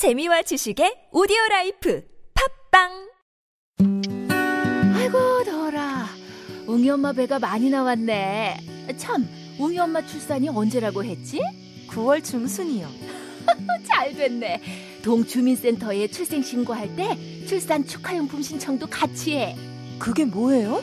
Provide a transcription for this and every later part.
재미와 지식의 오디오 라이프 팟빵 아이고 더워라 웅이 엄마 배가 많이 나왔네 참 웅이 엄마 출산이 언제라고 했지? 9월 중순이요. 잘 됐네 동주민센터에 출생 신고할 때 출산 축하용품 신청도 같이 해 그게 뭐예요?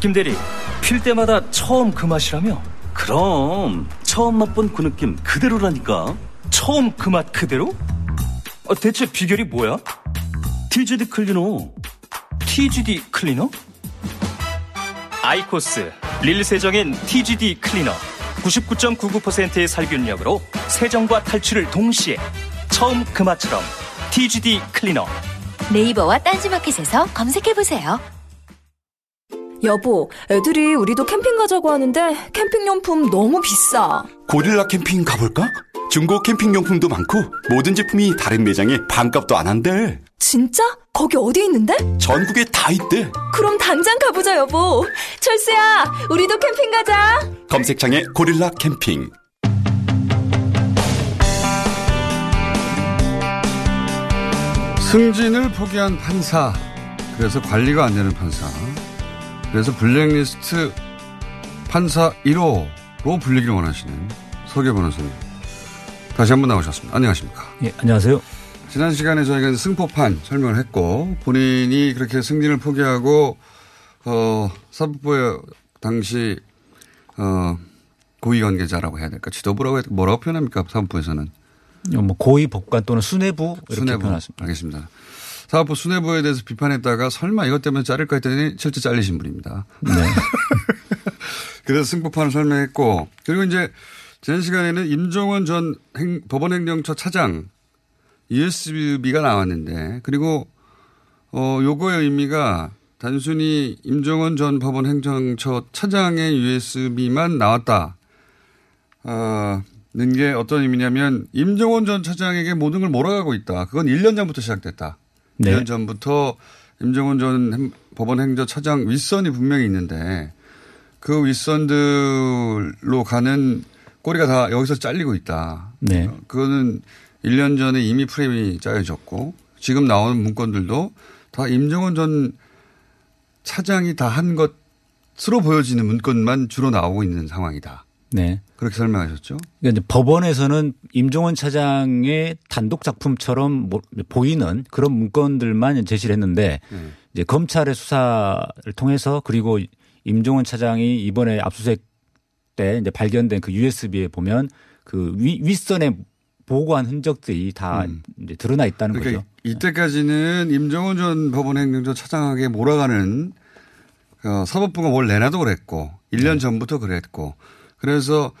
김 대리, 필 때마다 처음 그 맛이라며? 그럼 처음 맛본 그 느낌 그대로라니까. 처음 그 맛 그대로? 어, 대체 비결이 뭐야? TGD 클리너. TGD 클리너? 아이코스 릴 세정인 TGD 클리너. 99.99%의 살균력으로 세정과 탈출을 동시에 처음 그 맛처럼 TGD 클리너. 네이버와 딴지마켓에서 검색해보세요 여보, 애들이 우리도 캠핑 가자고 하는데 캠핑용품 너무 비싸. 고릴라 캠핑 가볼까? 중고 캠핑용품도 많고 모든 제품이 다른 매장에 반값도 안 한대. 진짜? 거기 어디 있는데? 전국에 다 있대. 그럼 당장 가보자, 여보. 철수야, 우리도 캠핑 가자. 검색창에 고릴라 캠핑. 승진을 포기한 판사. 그래서 관리가 안 되는 판사. 그래서 블랙리스트 판사 1호로 불리길 원하시는 서계 변호사님. 다시 한번 나오셨습니다. 안녕하십니까. 예, 안녕하세요. 지난 시간에 저희가 승포판 설명을 했고 본인이 그렇게 승진을 포기하고 어 사법부에 당시 어 고위 관계자라고 해야 될까 지도부라고 해야 될까 뭐라고 표현합니까 사법부에서는 뭐 고위 법관 또는 수뇌부 이렇게 수뇌부 표현했습니다. 알겠습니다. 사법부 수뇌부에 대해서 비판했다가 설마 이것 때문에 자를까 했더니 실제 잘리신 분입니다. 네. 그래서 승포판을 설명했고 그리고 이제 지난 시간에는 임종원 전 행- 법원행정처 차장 USB가 나왔는데 그리고 어 요거의 의미가 단순히 임종원 전 법원행정처 차장의 USB만 나왔다. 어, 는게 어떤 의미냐면 임종원 전 차장에게 모든 걸 몰아가고 있다. 그건 1년 전부터 시작됐다. 네. 1년 전부터 임종원 전 행- 법원 행정 차장 윗선이 분명히 있는데 그 윗선들로 가는 꼬리가 다 여기서 잘리고 있다. 네. 어, 그거는 1년 전에 이미 프레임이 짜여졌고 지금 나오는 문건들도 다 임종원 전 차장이 다 한 것으로 보여지는 문건만 주로 나오고 있는 상황이다. 네. 그렇게 설명하셨죠? 그러니까 이제 법원에서는 임종원 차장의 단독 작품처럼 뭐- 보이는 그런 문건들만 제시를 했는데 네. 이제 검찰의 수사를 통해서 그리고 임종원 차장이 이번에 압수수색 때 이제 발견된 그 USB에 보면 그 위, 윗선에 보고한 흔적들이 다 이제 드러나 있다는 음. 그러니까 거죠. 이때까지는 임종원 전 법원 행정처 차장에게 몰아가는 어, 사법부가 뭘 내놔도 그랬고 1년 네. 전부터 그랬고 그래서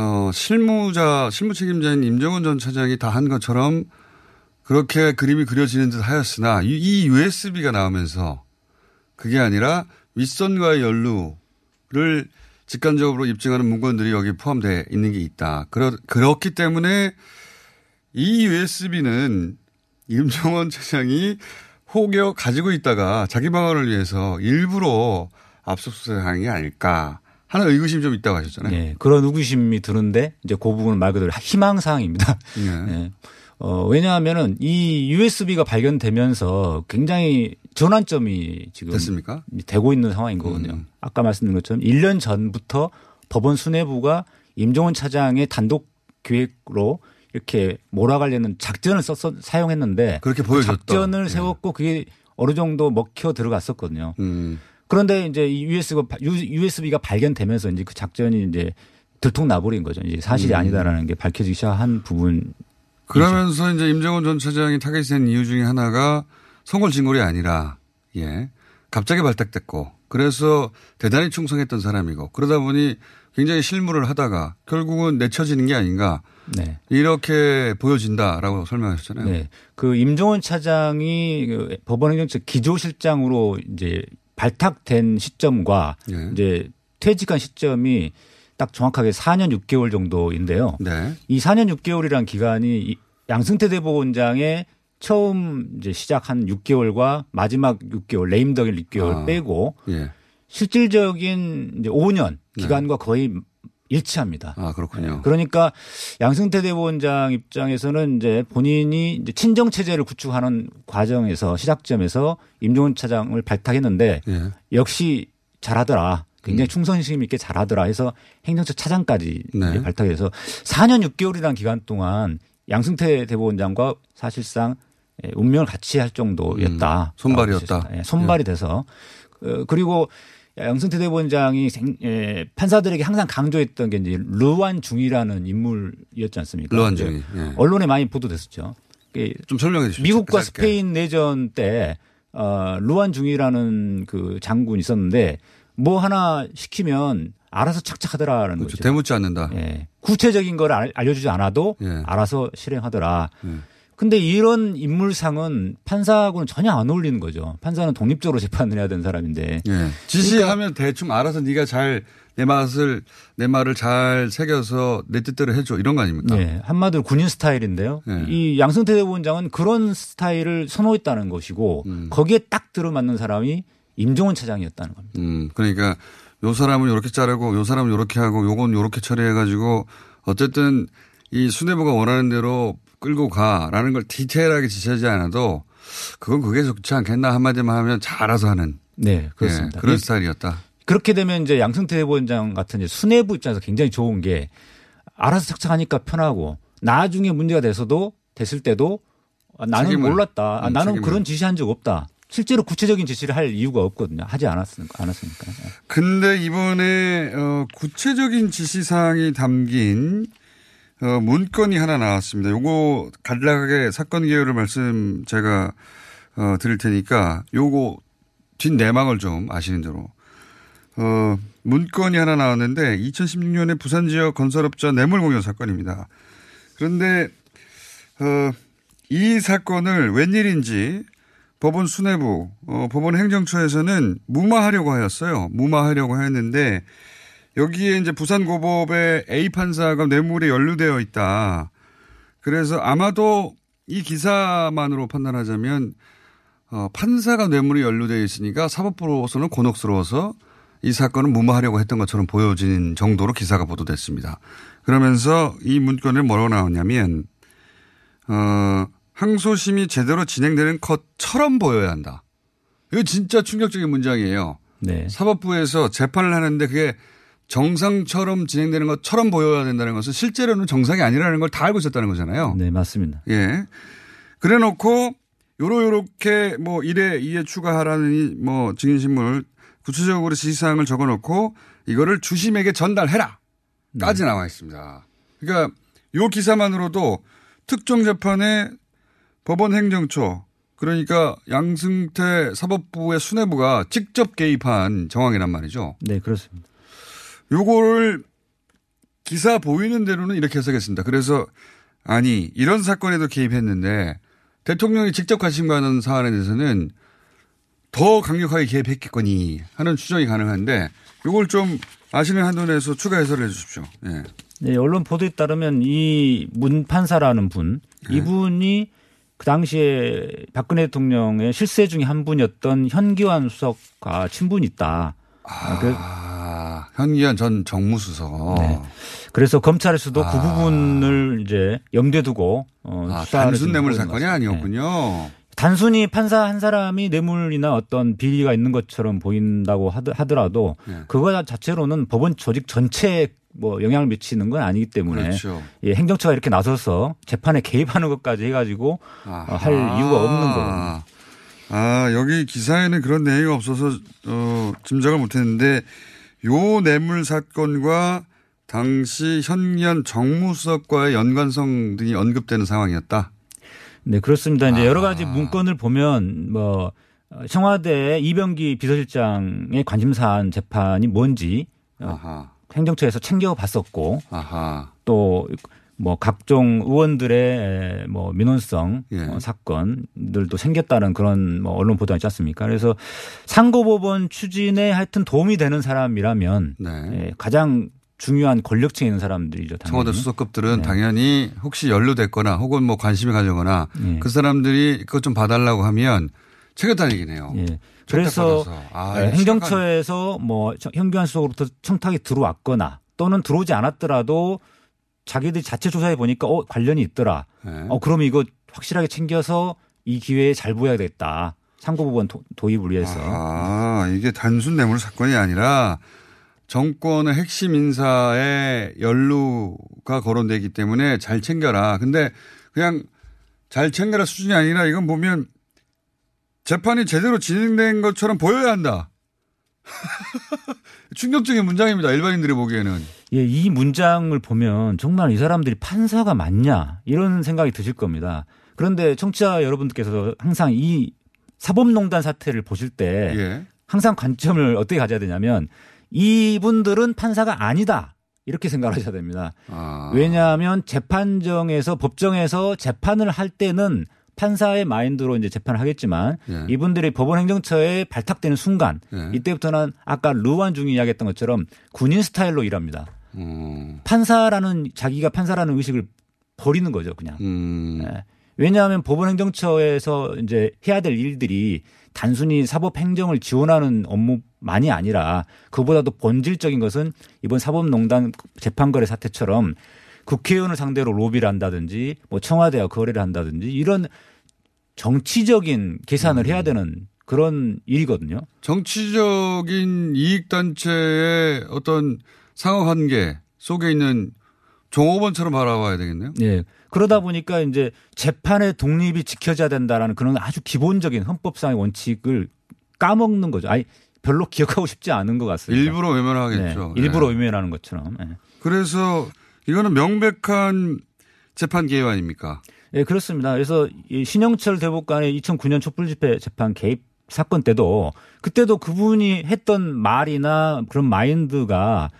어, 실무자 실무 책임자인 임종원 전 차장이 다 한 것처럼 그렇게 그림이 그려지는 듯 하였으나 이, 이 USB가 나오면서 그게 아니라 윗선과의 연루를 직관적으로 입증하는 문건들이 여기 포함되어 있는 게 있다. 그렇, 그렇기 때문에 이 USB는 임종원 차장이 혹여 가지고 있다가 자기 방어를 위해서 일부러 압수수색한 게 아닐까 하는 의구심이 좀 있다고 하셨잖아요. 네, 그런 의구심이 드는데 이제 그 부분은 말 그대로 희망사항입니다. 네. 네. 어, 왜냐하면은 이 USB가 발견되면서 굉장히 전환점이 지금 됐습니까? 되고 있는 상황인 거거든요. 음. 아까 말씀드린 것처럼 1년 전부터 법원 수뇌부가 임종원 차장의 단독 기획으로 이렇게 몰아가려는 작전을 썼 사용했는데 그렇게 보여줬다. 작전을 예. 세웠고 그게 어느 정도 먹혀 들어갔었거든요. 음. 그런데 이제 이 USB가, USB가 발견되면서 이제 그 작전이 이제 들통 나버린 거죠. 이제 사실이 음. 아니다라는 게 밝혀지기 시작한 부분. 그러면서 이제 임정원 전 차장이 타겟이 된 이유 중에 하나가 선골 진골이 아니라 예 갑자기 발탁됐고 그래서 대단히 충성했던 사람이고 그러다 보니 굉장히 실무를 하다가 결국은 내쳐지는 게 아닌가 네. 이렇게 보여진다라고 설명하셨잖아요. 네. 그 임종원 차장이 그 법원행정처 기조실장으로 이제 발탁된 시점과 예. 이제 퇴직한 시점이 딱 정확하게 4년 6개월 정도인데요. 네. 이 4년 6개월이란 기간이 이 양승태 대법원장의 처음 이제 시작한 6개월과 마지막 6개월 레임덕일 6개월 아. 빼고 예. 실질적인 이제 5년 네. 기간과 거의 일치합니다. 아 그렇군요. 그러니까 양승태 대법원장 입장에서는 이제 본인이 이제 친정 체제를 구축하는 과정에서 시작점에서 임종원 차장을 발탁했는데 예. 역시 잘하더라. 굉장히 음. 충성심 있게 잘하더라 해서 행정처 차장까지 네. 발탁해서 4년 6개월이라는 기간 동안 양승태 대법원장과 사실상 예, 운명을 같이 할 정도였다. 음, 손발이었다. 예, 손발이 돼서 어, 그리고 양승태 대법원장이 생- 예, 판사들에게 항상 강조했던 게 이제 르완 중이라는 인물이었지 않습니까? 르완 중이, 예. 언론에 많이 보도됐었죠. 그좀 설명해 주십시오. 미국과 짧게. 스페인 내전 때 어, 루안 중이라는 그 장군이 있었는데 뭐 하나 시키면 알아서 착착하더라는 그렇죠. 거죠. 대묻지 않는다. 예. 구체적인 걸 알- 알려주지 않아도 예. 알아서 실행하더라. 예. 근데 이런 인물상은 판사하고는 전혀 안 어울리는 거죠. 판사는 독립적으로 재판을 해야 되는 사람인데. 예. 지시하면 대충 알아서 네가 잘 내 맛을 내 말을 잘 새겨서 내 뜻대로 해줘 이런 거 아닙니까? 네, 한마디로 군인 스타일인데요. 네. 이 양승태 대법원장은 그런 스타일을 선호했다는 것이고 음. 거기에 딱 들어맞는 사람이 임종원 차장이었다는 겁니다. 음, 그러니까 요 사람은 요렇게 자르고 요 사람은 요렇게 하고 요건 요렇게 처리해가지고 어쨌든 이 수뇌부가 원하는 대로 끌고 가라는 걸 디테일하게 지시하지 않아도 그건 그게 좋지 않겠나 한마디만 하면 잘 알아서 하는 네, 그렇습니다. 예, 그런 이- 스타일이었다. 그렇게 되면 이제 양승태 대법원장 같은 이제 수뇌부 입장에서 굉장히 좋은 게 알아서 착착하니까 편하고 나중에 문제가 돼서도 됐을 때도 아, 나는 책임을. 몰랐다. 아, 음, 나는 책임을. 그런 지시한 적 없다. 실제로 구체적인 지시를 할 이유가 없거든요. 하지 않았으니까. 않았으니까. 근데 이번에 어, 구체적인 지시사항이 담긴 어, 문건이 하나 나왔습니다. 요거 간략하게 사건 개요를 말씀 제가 어, 드릴 테니까 요거 뒷내막을 좀 아시는 대로 어, 문건이 하나 나왔는데 2016년에 부산 지역 건설업자 뇌물 공여 사건입니다. 그런데 어, 이 사건을 웬일인지 법원 수뇌부, 어, 법원 행정처에서는 무마하려고 하였어요. 무마하려고 하였는데 여기에 이제 부산고법에 A 판사가 뇌물에 연루되어 있다. 그래서 아마도 이 기사만으로 판단하자면 어, 판사가 뇌물에 연루되어 있으니까 사법부로서는 곤혹스러워서 이 사건은 무마하려고 했던 것처럼 보여지는 정도로 기사가 보도됐습니다. 그러면서 이 문건에 뭐라고 나왔냐면 어, 항소심이 제대로 진행되는 것처럼 보여야 한다. 이거 진짜 충격적인 문장이에요. 네. 사법부에서 재판을 하는데 그게 정상처럼 진행되는 것처럼 보여야 된다는 것은 실제로는 정상이 아니라는 걸 다 알고 있었다는 거잖아요. 네, 맞습니다. 예. 그래 놓고 요러 요렇게 뭐 일에 이에 추가하라는 이뭐 증인신문 구체적으로 지시사항을 적어 놓고 이거를 주심에게 전달해라. 까지 나와 있습니다. 그러니까 요 기사만으로도 특정 재판에 법원 행정처 그러니까 양승태 사법부의 수뇌부가 직접 개입한 정황이란 말이죠. 네, 그렇습니다. 요거를 기사 보이는 대로는 이렇게 해석했습니다. 그래서 아니 이런 사건에도 개입했는데 대통령이 직접 관심가하는 사안에 대해서는 더 강력하게 개입했겠거니 하는 추정이 가능한데 요걸 좀 아시는 한도 내에서 추가 해설을 해 주십시오. 예. 네, 언론 보도에 따르면 이 문 판사라는 분, 네. 이분이 그 당시에 박근혜 대통령의 실세 중에 한 분이었던 현기환 수석과 친분이 있다. 아, 아, 현기현 전 정무수석. 네. 그래서 검찰에서도 그 부분을 이제 염두에 두고 어, 아, 단순 좀 뇌물 사건이. 아니었군요. 단순히 판사 한 사람이 뇌물이나 어떤 비리가 있는 것처럼 보인다고 하더- 하더라도 네. 그거 자체로는 법원 조직 전체에 뭐 영향을 미치는 건 아니기 때문에 그렇죠. 예, 행정처가 이렇게 나서서 재판에 개입하는 것까지 해가지고 어, 할 이유가 없는 거거든요. 아, 여기 기사에는 그런 내용이 없어서, 어, 짐작을 못 했는데, 요 뇌물 사건과 당시 현년 정무수석과의 연관성 등이 언급되는 상황이었다. 네, 그렇습니다. 이제 여러 가지 문건을 보면 뭐 청와대 이병기 비서실장의 관심사안 재판이 뭔지 어, 행정처에서 챙겨봤었고 또 뭐 각종 의원들의 뭐 민원성 어, 사건들도 생겼다는 그런 뭐 언론 보도 있지 않습니까? 그래서 상고법원 추진에 하여튼 도움이 되는 사람이라면 예, 가장 중요한 권력층에 있는 사람들이죠. 당연히. 청와대 수석급들은 네. 당연히 혹시 연루됐거나 혹은 뭐 관심이 가져거나 네. 그 사람들이 그것 좀 봐달라고 하면 챙겼다는 얘기네요. 예. 그래서. 아, 예, 행정처에서 뭐 현교안 수석으로부터 청탁이 들어왔거나 또는 들어오지 않았더라도 자기들이 자체 조사해 보니까 어 관련이 있더라. 네. 어 그럼 이거 확실하게 챙겨서 이 기회에 잘 보여야겠다. 상고법원 도, 도입을 위해서. 아, 이게 단순 뇌물 사건이 아니라 정권의 핵심 인사의 연루가 거론되기 때문에 잘 챙겨라. 근데 그냥 잘 챙겨라 수준이 아니라 이건 보면 재판이 제대로 진행된 것처럼 보여야 한다. 충격적인 문장입니다. 일반인들이 보기에는. 예, 이 문장을 보면 정말 이 사람들이 판사가 맞냐 이런 생각이 드실 겁니다. 그런데 청취자 여러분들께서 항상 이 사법농단 사태를 보실 때 예. 항상 관점을 어떻게 가져야 되냐면 이분들은 판사가 아니다. 이렇게 생각을 하셔야 됩니다. 아. 왜냐하면 재판정에서 법정에서 재판을 할 때는 판사의 마인드로 이제 재판을 하겠지만 예. 이분들이 법원 행정처에 발탁되는 순간 예. 이때부터는 아까 르완 중이 이야기했던 것처럼 군인 스타일로 일합니다. 음. 판사라는 자기가 판사라는 의식을 버리는 거죠, 그냥. 음. 예. 왜냐하면 법원 행정처에서 이제 해야 될 일들이 단순히 사법 행정을 지원하는 업무만이 아니라 그보다도 본질적인 것은 이번 사법농단 재판거래 사태처럼 국회의원을 상대로 로비를 한다든지 뭐 청와대와 거래를 한다든지 이런 정치적인 계산을 음. 해야 되는 그런 일이거든요. 정치적인 이익단체의 어떤 상호 관계 속에 있는 종업원처럼 바라봐야 되겠네요. 예. 그러다 보니까 이제 재판의 독립이 지켜져야 된다라는 그런 아주 기본적인 헌법상의 원칙을 까먹는 거죠. 아니 별로 기억하고 싶지 않은 것 같습니다. 일부러 외면하겠죠. 네, 일부러 네. 외면하는 것처럼. 예. 그래서 이거는 명백한 재판 개입 아닙니까? 예, 그렇습니다. 그래서 이 신영철 대법관의 2009년 촛불 집회 재판 개입 사건 때도 그때도 그분이 했던 말이나 그런 마인드가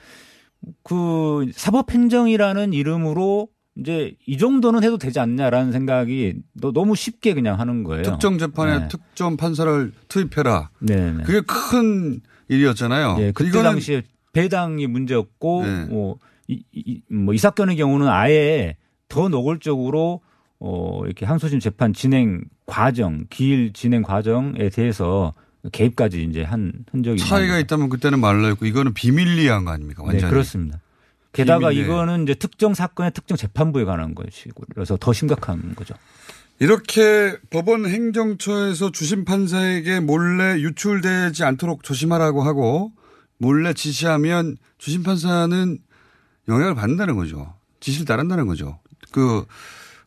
그 사법행정이라는 이름으로 이제 이 정도는 해도 되지 않냐라는 생각이 너- 너무 쉽게 그냥 하는 거예요. 특정 재판에 네. 특정 판사를 투입해라. 네, 네. 그게 큰 일이었잖아요. 예, 그때 당시에 배당이 문제였고 네. 뭐, 이, 이, 뭐 이 사건의 경우는 아예 더 노골적으로 어, 이렇게 항소심 재판 진행 과정, 기일 진행 과정에 대해서 개입까지 이제 한 흔적이 차이가 있는 있다면 그때는 말로 했고 이거는 비밀리한 거 아닙니까? 거죠. 완전히. 네, 그렇습니다. 게다가 비밀리에. 이거는 이제 특정 사건의 특정 재판부에 관한 것이고 그래서 더 심각한 거죠. 이렇게 법원 행정처에서 주심 판사에게 몰래 유출되지 않도록 조심하라고 하고 몰래 지시하면 주심 판사는 영향을 받는다는 거죠. 지시를 따른다는 거죠. 그,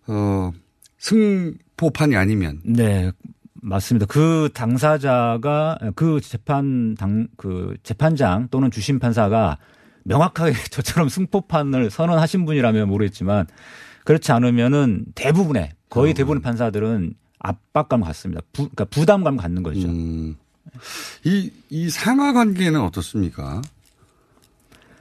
어, 승포판이 아니면. 네, 맞습니다. 그 당사자가 그 재판 당 그 재판장 또는 주심 판사가 명확하게 저처럼 승포판을 선언하신 분이라면 모르겠지만 그렇지 않으면은 대부분의 거의 대부분의 판사들은 압박감 갖습니다. 부, 그러니까 부담감 갖는 거죠. 음. 이, 이 상하 관계는 어떻습니까?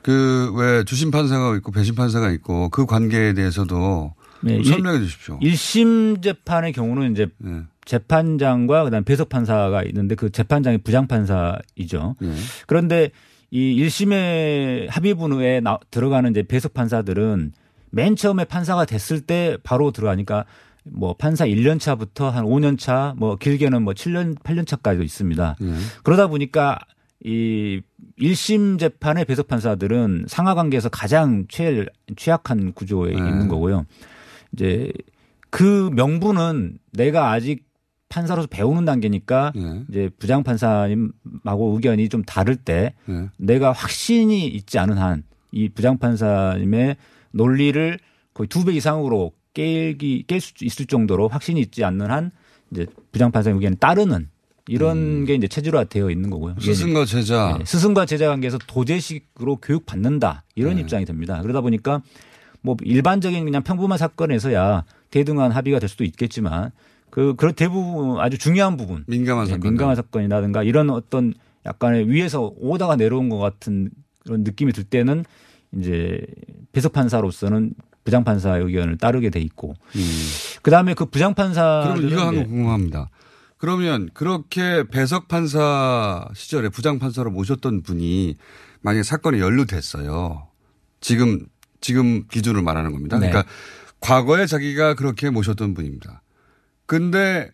그, 왜 주심 판사가 있고 배심 판사가 있고 그 관계에 대해서도 네, 좀 설명해 주십시오. 1심 재판의 경우는 이제 네. 재판장과 그다음 배석 판사가 있는데 그 재판장이 부장 판사이죠. 네. 그런데 이 1심의 합의분에 나- 들어가는 이제 배석 판사들은 맨 처음에 판사가 됐을 때 바로 들어가니까 뭐 판사 1년 차부터 한 5년 차, 뭐 길게는 뭐 7년, 8년 차까지도 있습니다. 네. 그러다 보니까 이 1심 재판의 배석 판사들은 상하 관계에서 가장 최 취약한 구조에 네. 있는 거고요. 이제 그 명분은 내가 아직 판사로서 배우는 단계니까 네. 이제 부장 판사님하고 의견이 좀 다를 때 네. 내가 확신이 있지 않은 한 이 부장 판사님의 논리를 거의 두 배 이상으로 깰기 깰 수 있을 정도로 확신이 있지 않는 한 이제 부장 판사님 의견에 따르는 이런 게 이제 체질화 되어 있는 거고요. 스승과 제자. 네, 스승과 제자 관계에서 도제식으로 교육 받는다 이런 네. 입장이 됩니다. 그러다 보니까 뭐 일반적인 그냥 평범한 사건에서야 대등한 합의가 될 수도 있겠지만 그 그런 대부분 아주 중요한 부분 민감한 네, 사건. 민감한 사건이라든가 이런 어떤 약간의 위에서 오다가 내려온 것 같은 그런 느낌이 들 때는 이제 배석 판사로서는 부장 판사의 의견을 따르게 돼 있고 그다음에 그 부장 판사 그럼 이거 한거 궁금합니다. 그러면 그렇게 배석 판사 시절에 부장 판사로 모셨던 분이 만약에 사건이 연루됐어요. 지금 지금 기준으로 말하는 겁니다. 네. 그러니까 과거에 자기가 그렇게 모셨던 분입니다. 근데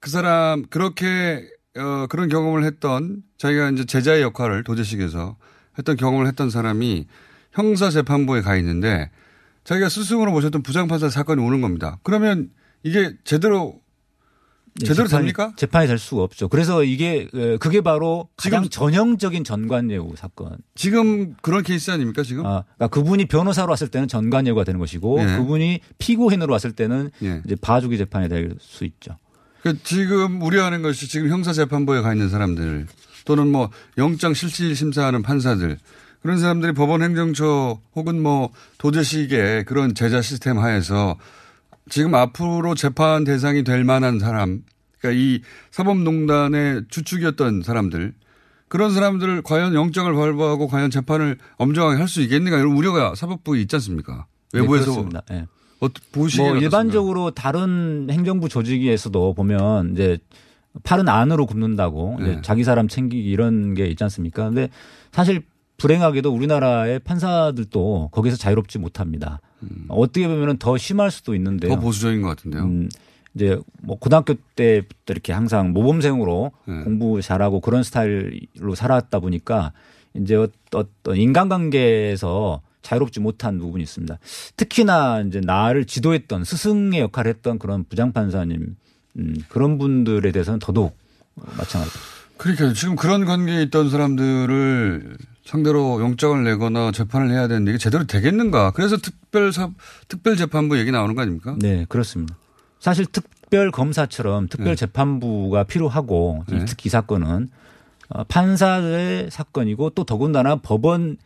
그 사람 그렇게 어 그런 경험을 했던 자기가 이제 제자의 역할을 도제식에서 했던 경험을 했던 사람이 형사 재판부에 가 있는데 자기가 스승으로 모셨던 부장 판사 사건이 오는 겁니다. 그러면 이게 제대로 네, 제대로 재판이- 됩니까? 재판이 될 수가 없죠. 그래서 이게 어, 그게 바로 가장 전형적인 전관예우 사건. 지금 그런 케이스 아닙니까 지금? 아, 그러니까 그분이 변호사로 왔을 때는 전관예우가 되는 것이고 예. 그분이 피고인으로 왔을 때는 예. 이제 봐주기 재판이 될 수 있죠. 그 지금 우려하는 것이 지금 형사재판부에 가 있는 사람들 또는 뭐 영장 실질 심사하는 판사들 그런 사람들이 법원 행정처 혹은 뭐 도제식의 그런 제자 시스템 하에서 지금 앞으로 재판 대상이 될 만한 사람 그러니까 이 사법농단의 주축이었던 사람들 그런 사람들을 과연 영장을 발부하고 과연 재판을 엄정하게 할 수 있겠는가 이런 우려가 사법부에 있지 않습니까? 외부에서 네, 그렇습니다. 예. 어, 보시기에 뭐? 일반적으로 다른 행정부 조직에서도 보면 이제 팔은 안으로 굽는다고 이제 네. 자기 사람 챙기기 이런 게 있지 않습니까? 근데 사실 불행하게도 우리나라의 판사들도 거기서 자유롭지 못합니다. 어떻게 보면 더 심할 수도 있는데요. 음. 더 보수적인 것 같은데요. 음, 이제 뭐 고등학교 때부터 이렇게 항상 모범생으로 네. 공부 잘하고 그런 스타일로 살았다 보니까 이제 어- 어떤 인간관계에서 자유롭지 못한 부분이 있습니다. 특히나 이제 나를 지도했던 스승의 역할을 했던 그런 부장판사님 음, 그런 분들에 대해서는 더더욱 마찬가지입니다. 그러니까 지금 그런 관계에 있던 사람들을 상대로 영장을 내거나 재판을 해야 되는데 이게 제대로 되겠는가? 그래서 특별 사, 특별 재판부 얘기 나오는 거 아닙니까? 네, 그렇습니다. 사실 특별 검사처럼 특별 재판부가 필요하고 네. 특히 이 사건은 어, 판사의 사건이고 또 더군다나 법원의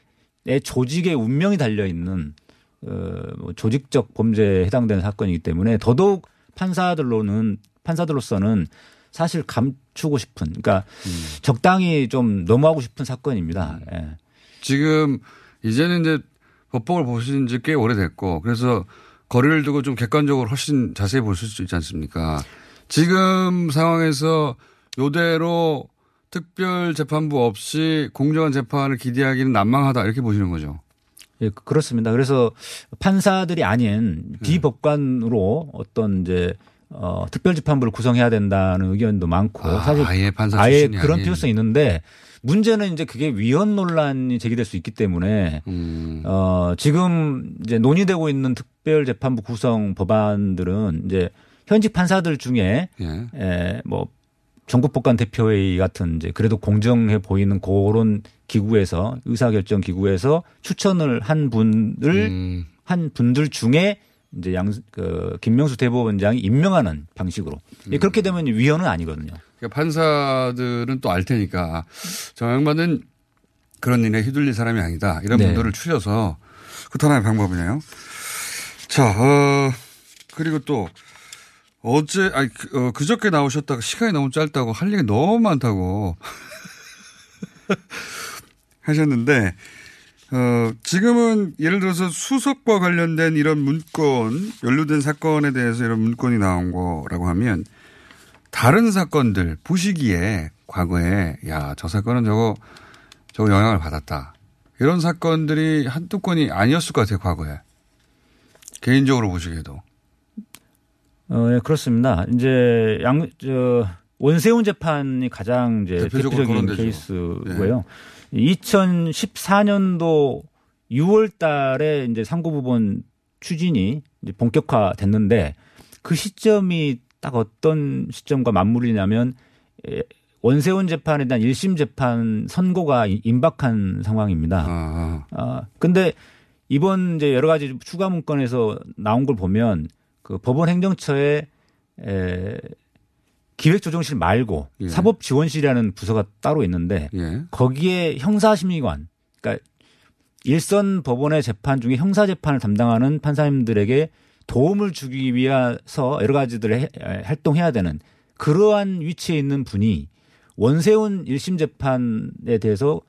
조직의 운명이 달려 있는 어, 뭐 조직적 범죄에 해당되는 사건이기 때문에 더더욱 판사들로는 판사들로서는 사실 감추고 싶은 그러니까 적당히 좀 넘어가고 싶은 사건입니다. 예. 지금 이제는 이제 법복을 보신 지 꽤 오래됐고 그래서 거리를 두고 좀 객관적으로 훨씬 자세히 보실 수 있지 않습니까? 지금 상황에서 요대로 특별 재판부 없이 공정한 재판을 기대하기는 난망하다 이렇게 보시는 거죠. 예, 그- 그렇습니다. 그래서 판사들이 아닌 비법관으로 어떤 이제 어, 특별재판부를 구성해야 된다는 의견도 많고 아, 사실 아예 아예 그런. 필요성이 있는데 문제는 이제 그게 위헌 논란이 제기될 수 있기 때문에 음. 어, 지금 이제 논의되고 있는 특별재판부 구성 법안들은 이제 현직 판사들 중에 예. 에, 뭐 전국법관 대표회의 같은 이제 그래도 공정해 보이는 그런 기구에서 의사결정 기구에서 추천을 한 분을 음. 한 분들 중에 이제 양, 그, 김명수 대법원장이 임명하는 방식으로. 예, 그렇게 되면 위헌은 아니거든요. 그러니까 판사들은 또 알 테니까 저 양반은 그런 일에 휘둘릴 사람이 아니다. 이런 네. 분들을 추려서 그것도 하나의 방법이네요. 자, 어, 그리고 또 어제, 아니, 그, 어, 그저께 나오셨다가 시간이 너무 짧다고 할 얘기 너무 많다고 하셨는데, 어, 지금은 예를 들어서 수석과 관련된 이런 문건, 연루된 사건에 대해서 이런 문건이 나온 거라고 하면 다른 사건들 보시기에 과거에 야, 저 사건은 저거, 저거 영향을 받았다. 이런 사건들이 한두 건이 아니었을 것 같아요, 과거에. 개인적으로 보시기에도. 어, 예, 그렇습니다. 이제 양, 저, 원세훈 재판이 가장 이제 대표적으로 대표적인 거론되죠. 예. 케이스고요. 2014년도 6월 달에 이제 상고부본 추진이 이제 본격화 됐는데 그 시점이 딱 어떤 시점과 맞물리냐면 예, 원세훈 재판에 대한 1심 재판 선고가 임박한 상황입니다. 아, 어, 근데 이번 이제 여러 가지 추가 문건에서 나온 걸 보면 그 법원 행정처에 에, 기획조정실 말고 예. 사법지원실이라는 부서가 따로 있는데 예. 거기에 형사심의관, 그러니까 일선 법원의 재판 중에 형사 재판을 담당하는 판사님들에게 도움을 주기 위해서 여러 가지들을 해- 에, 활동해야 되는 그러한 위치에 있는 분이 원세훈 1심 재판에 대해서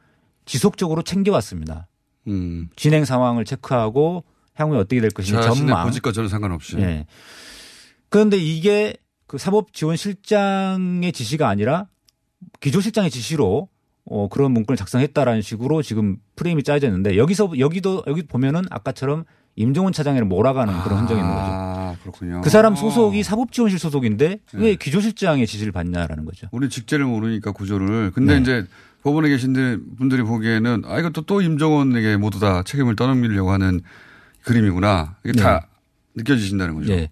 지속적으로 챙겨왔습니다. 음. 진행 상황을 체크하고 향후에 어떻게 될 것인지 전망. 보직과 전혀 상관없이. 예. 그런데 이게 그 사법지원실장의 지시가 아니라 기조실장의 지시로 어, 그런 문건을 작성했다라는 식으로 지금 프레임이 짜여져 있는데 여기서 여기도 여기 보면은 아까처럼 임종원 차장을 몰아가는 그런 흔적이 있는 거죠. 아, 그렇군요. 그 사람 소속이 사법지원실 소속인데 왜 네. 기조실장의 지시를 받냐라는 거죠. 우리 직제를 모르니까 구조를. 근데 네. 이제 법원에 계신 분들이 보기에는 아, 이것도 또 임종원에게 모두 다 책임을 떠넘기려고 하는 그림이구나. 이게 다 느껴지신다는 거죠. 예.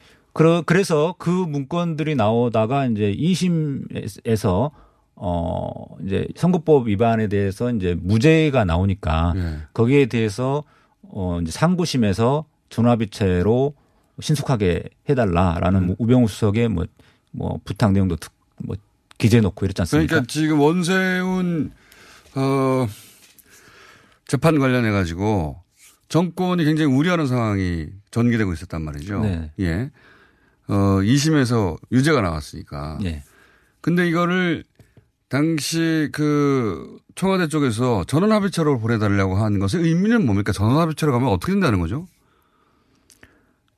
그래서 그 문건들이 나오다가 이제 2심에서 어, 이제 선거법 위반에 대해서 이제 무죄가 나오니까 예. 거기에 대해서 어, 이제 상부심에서 전화비체로 신속하게 해달라라는 음. 뭐 우병우 수석의 뭐, 뭐 부탁 내용도 특, 뭐 기재해 놓고 이랬지 않습니까? 그러니까 지금 원세훈 어 재판 관련해 가지고 정권이 굉장히 우려하는 상황이 전개되고 있었단 말이죠. 네. 예. 어 2심에서 유죄가 나왔으니까. 예. 근데 이거를 당시 그 청와대 쪽에서 전원 합의체로 보내달라고 하는 것의 의미는 뭡니까? 전원 합의체로 가면 어떻게 된다는 거죠?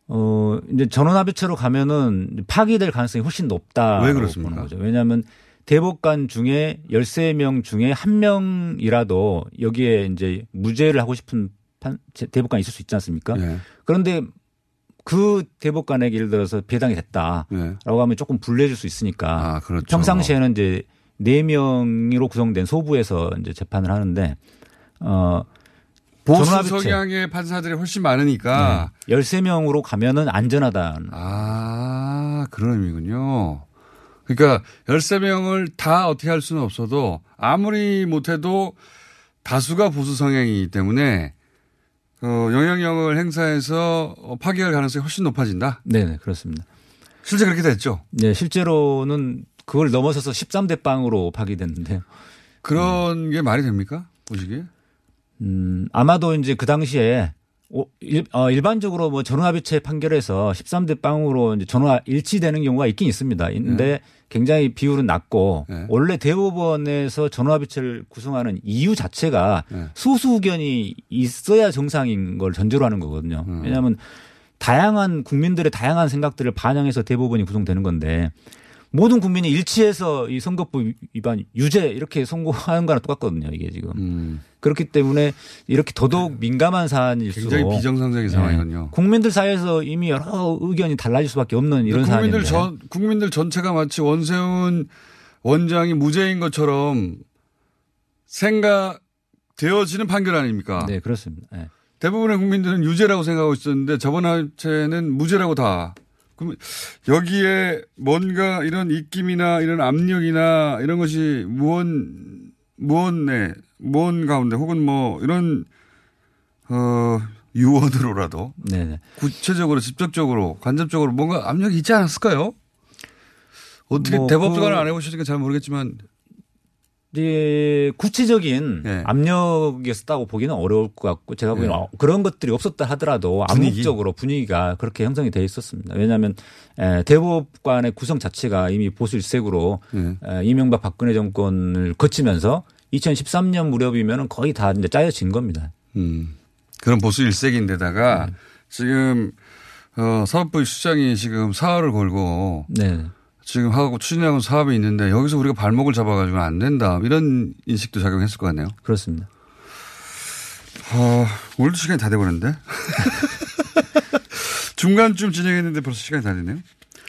어, 이제 전원 합의체로 가면은 파기될 가능성이 훨씬 높다. 왜 그렇습니까? 보는 거죠. 왜냐하면 대법관 중에 13명 중에 한 명이라도 여기에 이제 무죄를 하고 싶은 판, 대법관이 있을 수 있지 않습니까? 예. 그런데 그 대법관에게 예를 들어서 배당이 됐다라고 예. 하면 조금 불리해질 수 있으니까 아, 그렇죠. 평상시에는 이제 네 명으로 구성된 소부에서 이제 재판을 하는데 어 보수. 성향의 판사들이 훨씬 많으니까 네. 13명으로 가면은 안전하다. 아, 그런 의미군요. 그러니까 13명을 다 어떻게 할 수는 없어도 아무리 못해도 다수가 보수 성향이기 때문에 어, 영향력을 행사해서 어, 파기할 가능성이 훨씬 높아진다. 네, 그렇습니다. 실제 그렇게 됐죠. 네, 실제로는 그걸 넘어서서 13대 빵으로 파기됐는데요. 그런 게 말이 됩니까? 보시기에? 음, 아마도 이제 그 당시에 오- 일, 어, 일반적으로 뭐 전원합의체 판결에서 13대 빵으로 이제 전원 일치되는 경우가 있긴 있습니다. 있는데 굉장히 비율은 낮고 네. 원래 대법원에서 전원합의체를 구성하는 이유 자체가 네. 소수 의견이 있어야 정상인 걸 전제로 하는 거거든요. 음. 왜냐하면 다양한 국민들의 다양한 생각들을 반영해서 대법원이 구성되는 건데 모든 국민이 일치해서 이 선거법 위반 유죄 이렇게 선고하는 거랑 똑같거든요. 이게 지금. 음. 그렇기 때문에 이렇게 더더욱 민감한 사안일수록 굉장히 비정상적인 네. 상황이군요. 국민들 사이에서 이미 여러 의견이 달라질 수밖에 없는 이런 국민들 사안인데. 전 국민들 전체가 마치 원세훈 원장이 무죄인 것처럼 생각되어지는 판결 아닙니까? 네, 그렇습니다. 네. 대부분의 국민들은 유죄라고 생각하고 있었는데 저번 합체는 무죄라고 다. 그럼 여기에 뭔가 이런 입김이나 이런 압력이나 이런 것이 무언 무언에 무언 가운데 혹은 뭐 이런 어 유언으로라도 네, 네. 구체적으로 직접적으로 간접적으로 뭔가 압력이 있지 않았을까요? 어떻게 뭐 대법관을 그- 안 해보시니까 잘 모르겠지만 이제 구체적인 네. 압력이었다고 보기는 어려울 것 같고 제가 보기에는 네. 어, 그런 것들이 없었다 하더라도 분위기? 암묵적으로 분위기가 그렇게 형성이 돼 있었습니다. 왜냐하면 에, 대법관의 구성 자체가 이미 보수 일색으로 네. 에, 이명박 박근혜 정권을 거치면서 2013년 무렵이면 거의 다 이제 짜여진 겁니다. 음, 그런 보수 일색인데다가 지금 어, 사법부 수장이 지금 사활을 걸고 네. 지금 하고 추진하고 사업이 있는데 여기서 우리가 발목을 잡아가지고는 안 된다 이런 인식도 작용했을 것 같네요. 그렇습니다. 어, 오늘도 시간이 다 돼버렸는데 중간쯤 진행했는데 벌써 시간이 다 됐네요.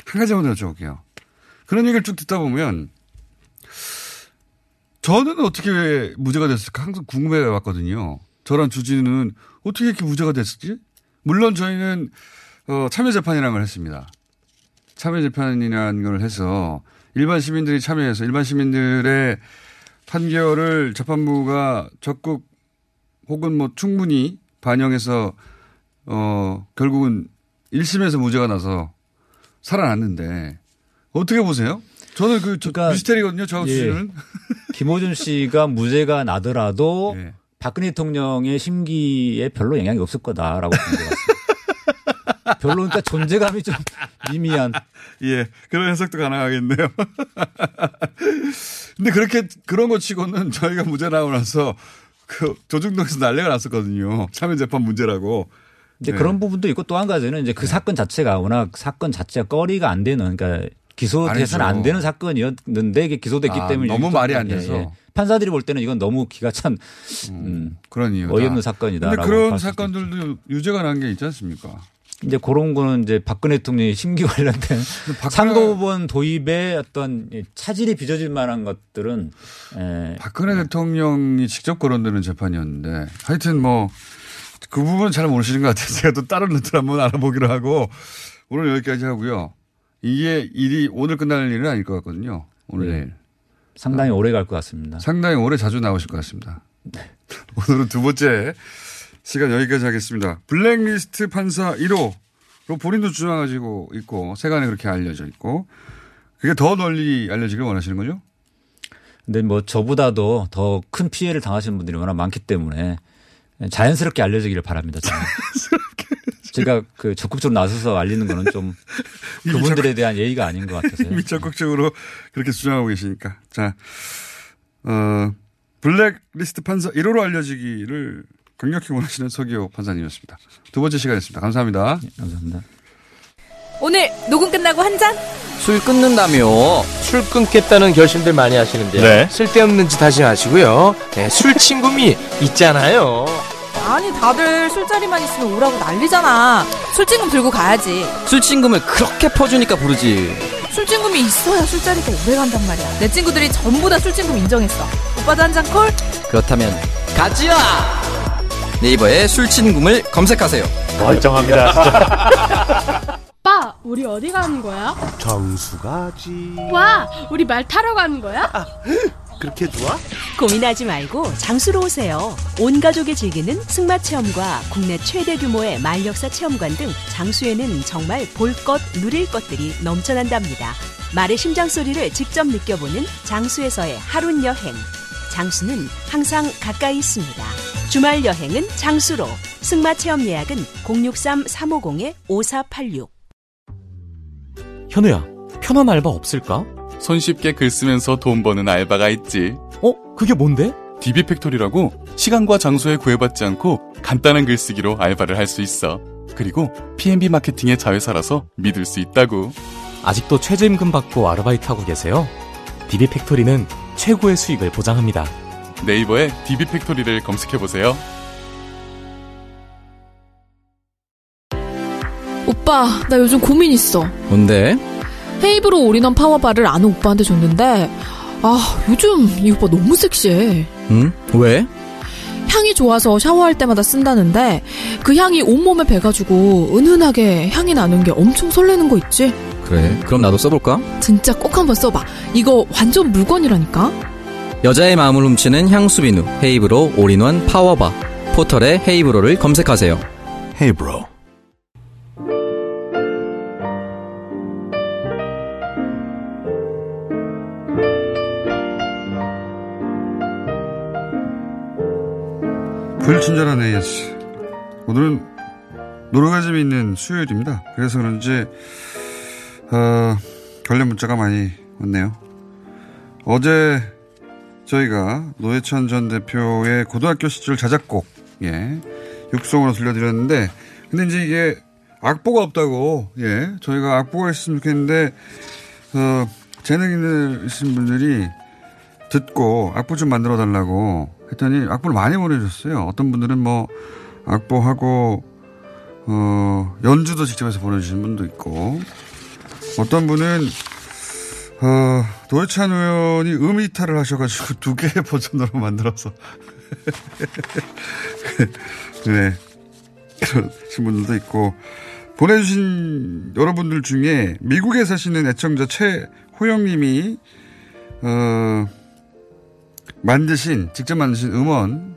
한 가지만 더 여쭤볼게요. 그런 얘기를 쭉 듣다 보면 저는 어떻게 왜 무죄가 됐을까 항상 궁금해 왔거든요. 저런 주진우는 어떻게 이렇게 무죄가 됐을지? 물론 저희는 어, 참여재판이라는 걸 했습니다. 참여 재판이라는 걸 해서 일반 시민들이 참여해서 일반 시민들의 판결을 재판부가 적극 혹은 뭐 충분히 반영해서 어 결국은 1심에서 무죄가 나서 살아났는데 어떻게 보세요? 저는 그 그러니까 미스테리거든요. 저 예. 수준은. 김호준 씨가 무죄가 나더라도 예. 박근혜 대통령의 심기에 별로 영향이 없을 거다라고 본 것 같습니다. 별로 그러니까 존재감이 좀 미미한. 예, 그런 해석도 가능하겠네요. 근데 그렇게 그런 거 치고는 저희가 무죄 나오고 나서 그 조중동에서 난리가 났었거든요. 참여재판 문제라고. 근데 네. 그런 부분도 있고 또 한 가지는 이제 그 사건 자체가 워낙 사건 자체가 꺼리가 안 되는 그러니까 기소돼서는. 안 되는 사건이었는데 이게 기소됐기 아, 때문에 너무 좀- 말이 안 예, 돼서. 예. 판사들이 볼 때는 이건 너무 기가 찬 음, 그런 이유. 어이없는 사건이다. 근데 그런 사건들도 유죄가 난 게 있지 않습니까? 이제 그런 거는 이제 박근혜 대통령의 심기 관련된 상고법원 도입의 어떤 차질이 빚어질 만한 것들은 예. 박근혜 대통령이 직접 거론되는 재판이었는데 하여튼 뭐 그 부분 잘 모르시는 것 같아요. 제가 또 다른 루트 한번 알아보기로 하고 오늘 여기까지 하고요. 이게 일이 오늘 끝날 일은 아닐 것 같거든요. 오늘 네. 내일. 상당히 오래 갈 것 같습니다. 상당히 오래 자주 나오실 것 같습니다. 오늘은 두 번째 시간 여기까지 하겠습니다. 블랙리스트 판사 1호로 본인도 주장하시고 있고 세간에 그렇게 알려져 있고 그게 더 널리 알려지길 원하시는 거죠? 근데 뭐 저보다도 더 큰 피해를 당하시는 분들이 워낙 많기 때문에 자연스럽게 알려지기를 바랍니다. 저는. 제가 그 적극적으로 나서서 알리는 거는 좀 그분들에 대한 예의가 아닌 것 같아서요. 이미 적극적으로 그렇게 주장하고 계시니까. 자, 어, 블랙리스트 판사 1호로 알려지기를 강력히 원하시는 서기호 판사님이었습니다. 두 번째 시간이었습니다. 감사합니다. 감사합니다. 오늘 녹음 끝나고 한 잔? 술 끊는다며 술 끊겠다는 결심들 많이 하시는데요. 네. 쓸데없는 짓 하지 마시고요. 네, 술 친구미 있잖아요. 아니 다들 술자리만 있으면 오라고 난리잖아. 술친금 들고 가야지. 술친금을 그렇게 퍼주니까 부르지. 술친금이 있어야 술자리가 오래 간단 말이야. 내 친구들이 전부 다 술친금 인정했어. 오빠도 한 잔 콜? 그렇다면 가지야! 네이버에 술친금을 검색하세요. 멀쩡합니다, 진짜. 오빠, 우리 어디 가는 거야? 정수 가지. 와, 우리 말 타러 가는 거야? 그렇게 좋아? 고민하지 말고 장수로 오세요. 온 가족이 즐기는 승마 체험과 국내 최대 규모의 말 역사 체험관 등 장수에는 정말 볼 것, 누릴 것들이 넘쳐난답니다. 말의 심장 소리를 직접 느껴보는 장수에서의 하룬 여행. 장수는 항상 가까이 있습니다. 주말 여행은 장수로. 승마 체험 예약은 063-350-5486. 현우야, 편한 알바 없을까? 손쉽게 글 쓰면서 돈 버는 알바가 있지. 어? 그게 뭔데? DB팩토리라고 시간과 장소에 구애받지 않고 간단한 글쓰기로 알바를 할 수 있어. 그리고 P&B 마케팅의 자회사라서 믿을 수 있다고. 아직도 최저임금 받고 아르바이트 하고 계세요? DB팩토리는 최고의 수익을 보장합니다. 네이버에 DB팩토리를 검색해 보세요. 오빠, 나 요즘 고민 있어. 뭔데? 헤이브로 올인원 파워바를 아는 오빠한테 줬는데, 아, 요즘 이 오빠 너무 섹시해. 응? 왜? 향이 좋아서 샤워할 때마다 쓴다는데, 그 향이 온몸에 배가지고 은은하게 향이 나는 게 엄청 설레는 거 있지? 그래. 그럼 나도 써볼까? 진짜 꼭 한번 써봐. 이거 완전 물건이라니까? 여자의 마음을 훔치는 향수 비누 헤이브로 올인원 파워바 포털에 헤이브로를 검색하세요. 헤이브로. 불친절한 AS. 오늘은 노래가 재미있는 수요일입니다. 그래서 그런지, 어, 관련 문자가 많이 왔네요. 어제 저희가 노회찬 전 대표의 고등학교 시절 자작곡, 예, 육성으로 들려드렸는데, 근데 이제 이게 악보가 없다고, 예, 저희가 악보가 있으면 좋겠는데, 어, 재능 있으신 분들이 듣고 악보 좀 만들어 달라고 했더니 악보를 많이 보내주셨어요. 어떤 분들은 뭐 악보하고 어 연주도 직접 해서 보내주신 분도 있고 어떤 분은 어 노회찬 의원이 음이탈을 하셔가지고 두 개의 버전으로 만들어서. 네. 그러신 분들도 있고. 보내주신 여러분들 중에 미국에 사시는 애청자 최호영님이 어, 만드신 직접 만드신 음원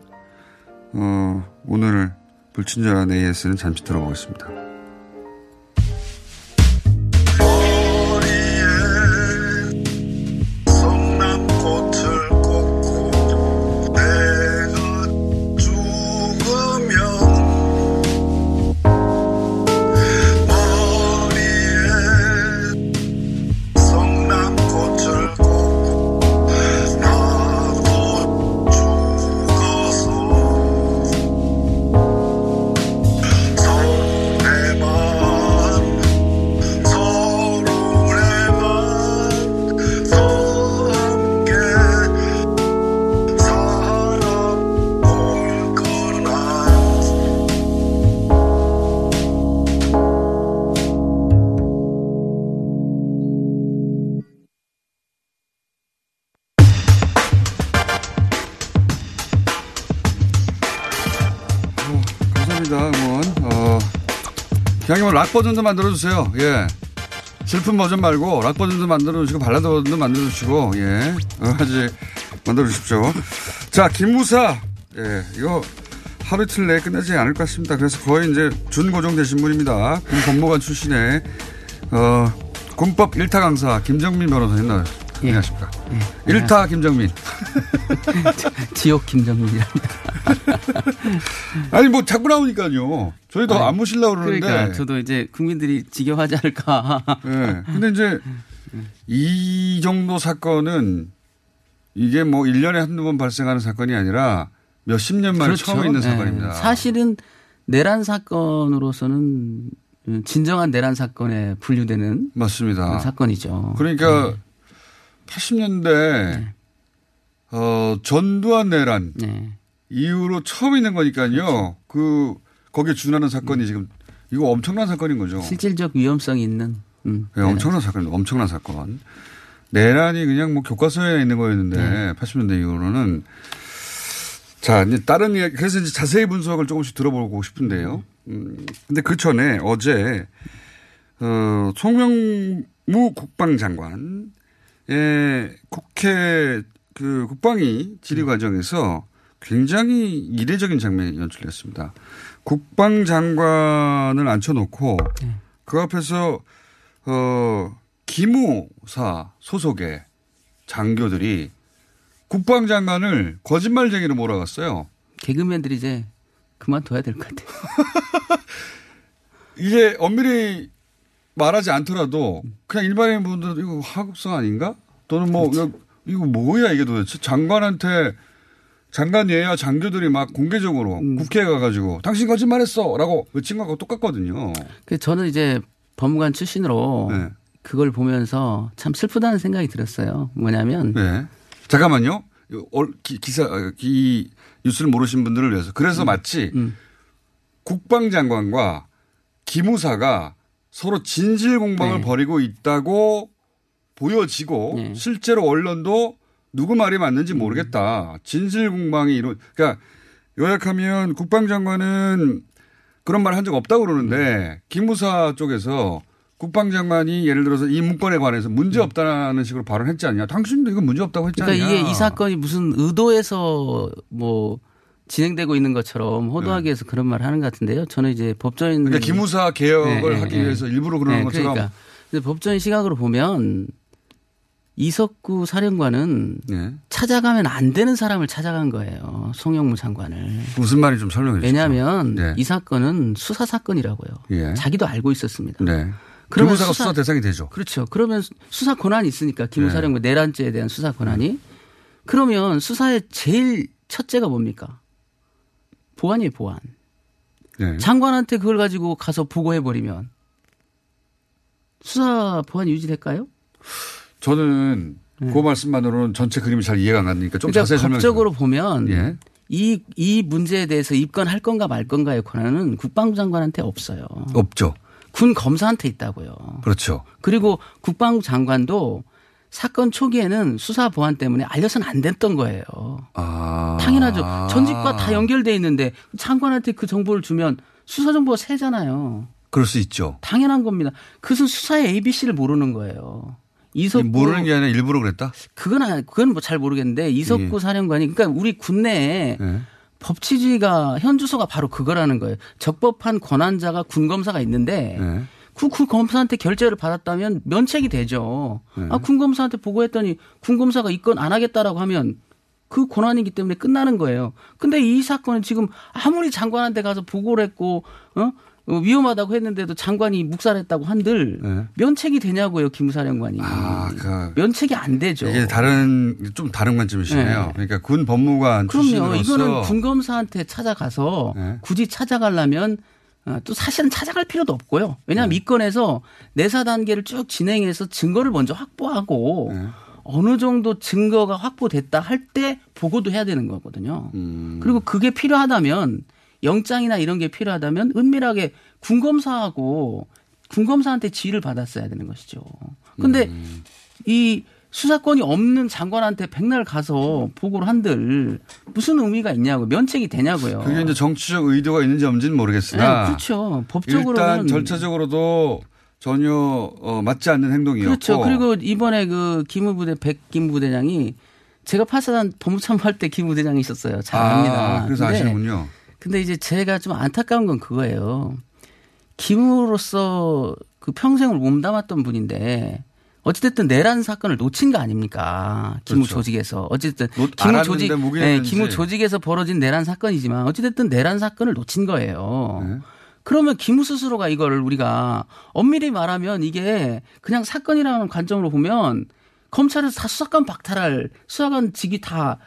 어, 오늘 불친절한 AS는 잠시 들어보겠습니다. 합니다, 응원. 어, 기왕이면 락 버전도 만들어주세요. 예. 슬픈 버전 말고 락 버전도 만들어주시고 발라드 버전도 만들어주시고, 예. 여러 가지 만들어주십시오. 자, 김무사. 예, 이거 하루 이틀 내에 끝나지 않을 것 같습니다. 그래서 거의 이제 준고정 되신 분입니다. 군 법무관 출신의, 어, 군법 1타 강사 김정민 변호사님 나와주십니다. 안녕하십니까. 예. 1타 김정민. 지옥 김정민이랍니다. 아니, 뭐 자꾸 나오니까요. 저희도 아니, 안 모시려고 그러는데. 그러니까 저도 이제 국민들이 지겨워하지 않을까. 네. 근데 이제 이 정도 사건은 이게 뭐 1년에 한두 번 발생하는 사건이 아니라 몇십 년 만에 처음 있는 네. 사건입니다. 사실은 내란 사건으로서는 진정한 내란 사건에 분류되는 맞습니다. 사건이죠. 그러니까 네. 80년대 어, 전두환 내란 네. 이후로 처음 있는 거니까요. 그렇죠. 그 거기에 준하는 사건이 지금 이거 엄청난 사건인 거죠. 실질적 위험성이 있는 음, 네, 엄청난 사건, 엄청난 사건. 내란이 그냥 뭐 교과서에 있는 거였는데 네. 80년대 이후로는 자 이제 다른 이야기 그래서 이제 자세히 분석을 조금씩 들어보고 싶은데요. 음, 근데 그 전에 어제 어 송명무 국방장관 의 국회 그 국방위 질의 과정에서 굉장히 이례적인 장면이 연출됐습니다. 국방장관을 앉혀놓고 그 앞에서 어 기무사 소속의 장교들이 국방장관을 거짓말쟁이로 몰아갔어요. 개그맨들이 이제 그만둬야 될 것 같아요. 이게 엄밀히 말하지 않더라도 그냥 일반인 분들 이거 하급성 아닌가? 또는 뭐 이거, 이거 뭐야 이게 도대체 장관한테 장관 예야 장교들이 막 공개적으로 국회에 가가지고 당신 거짓말했어라고 외친 거하고 똑같거든요. 그 저는 이제 법무관 출신으로 네. 그걸 보면서 참 슬프다는 생각이 들었어요. 뭐냐면 네. 잠깐만요. 어, 기, 기사 어, 이 뉴스를 모르신 분들을 위해서 음. 그래서 마치 국방장관과 기무사가 서로 진실 공방을 네. 벌이고 있다고 보여지고 실제로 언론도 누구 말이 음. 맞는지 모르겠다. 진실 공방이 이런 그러니까 요약하면 국방장관은 그런 말 한 적 없다고 그러는데 음. 기무사 쪽에서 국방장관이 예를 들어서 이 문건에 관해서 문제 음. 없다는 식으로 발언했지 않냐. 당신도 이거 문제 없다고 했지 않냐. 그러니까 이게 이 사건이 무슨 의도에서 뭐 진행되고 있는 것처럼 호도하기 위해서 그런 말을 하는 것 같은데요. 저는 이제 법조인 그러니까 기무사 개혁을 네, 하기 네, 위해서 네. 일부러 그러는 네, 것처럼 그러니까. 법조인 시각으로 보면 이석구 사령관은 네. 찾아가면 안 되는 사람을 찾아간 거예요. 송영무 장관을. 무슨 말인지 좀 설명해 주시죠. 왜냐하면 네. 이 사건은 수사 사건이라고요. 예. 자기도 알고 있었습니다. 네. 그러면 기무사가 수사, 대상이 되죠. 그렇죠. 그러면 수사 권한이 있으니까 네. 기무사령부 내란죄에 대한 수사 권한이 그러면 수사의 제일 첫째가 뭡니까? 보안이에요, 보안. 네. 장관한테 그걸 가지고 가서 보고해 버리면 수사 보안이 유지될까요? 저는 그 말씀만으로는 전체 그림이 잘 이해가 안 가니까 좀 네. 그러니까 자세히 주세요. 법적으로 보면 예. 이, 이 문제에 대해서 입건할 건가 말 건가의 권한은 국방부 장관한테 없어요. 없죠. 군 검사한테 있다고요. 그렇죠. 그리고 국방부 장관도 사건 초기에는 수사 보안 때문에 알려서는 안 됐던 거예요. 아. 당연하죠. 전직과 다 연결돼 있는데 장관한테 그 정보를 주면 수사 정보가 새잖아요. 그럴 수 있죠. 당연한 겁니다. 그것은 수사의 ABC를 모르는 거예요. 이석구 모르는 게 아니라 일부러 그랬다? 그건 아니, 그건 뭐 잘 모르겠는데 이석구 예. 사령관이 그러니까 우리 군내에 네. 법치주의가 현주소가 바로 그거라는 거예요. 적법한 권한자가 군 검사가 있는데 네. 그, 그 검사한테 결재를 받았다면 면책이 되죠. 네. 아, 군 검사한테 보고했더니 군 검사가 이건 안 하겠다라고 하면 그 권한이기 때문에 끝나는 거예요. 근데 이 사건은 지금 아무리 장관한테 가서 보고를 했고, 어? 어, 위험하다고 했는데도 장관이 묵살했다고 한들 네. 면책이 되냐고요, 김사령관이. 아, 그 면책이 안 되죠. 이게 다른 좀 다른 관점이시네요. 네. 그러니까 군 법무관 그럼요. 이거는 군 검사한테 찾아가서 네. 굳이 찾아가려면 어, 또 사실은 찾아갈 필요도 없고요. 네. 왜냐하면 이 건에서 내사 단계를 쭉 진행해서 증거를 먼저 확보하고 네. 어느 정도 증거가 확보됐다 할 때 보고도 해야 되는 거거든요. 음. 그리고 그게 필요하다면 영장이나 이런 게 필요하다면 은밀하게 군검사하고 군검사한테 지휘를 받았어야 되는 것이죠. 근데 음. 이 수사권이 없는 장관한테 백날 가서 보고를 한들 무슨 의미가 있냐고 면책이 되냐고요. 그게 이제 정치적 의도가 있는지 없는지는 모르겠으나 네, 그렇죠. 법적으로는 일단 절차적으로도 전혀 어, 맞지 않는 행동이었고 그렇죠. 그리고 이번에 그 기무부대 백김 부대장이 제가 파사단 법무참모 할 때 김부대장이 있었어요. 잘 아, 압니다. 그래서 근데 아시는군요. 근데 이제 제가 좀 안타까운 건 그거예요. 기무로서 그 평생을 몸담았던 분인데 어찌됐든 내란 사건을 놓친 거 아닙니까? 기무 그렇죠. 조직에서 어쨌든 알았는데 조직. 네, 기무 조직에서 벌어진 내란 사건이지만 어찌됐든 내란 사건을 놓친 거예요. 네. 그러면 기무 스스로가 이거를 우리가 엄밀히 말하면 이게 그냥 사건이라는 관점으로 보면 검찰에서 다 수사관 박탈할 수사관 직위 다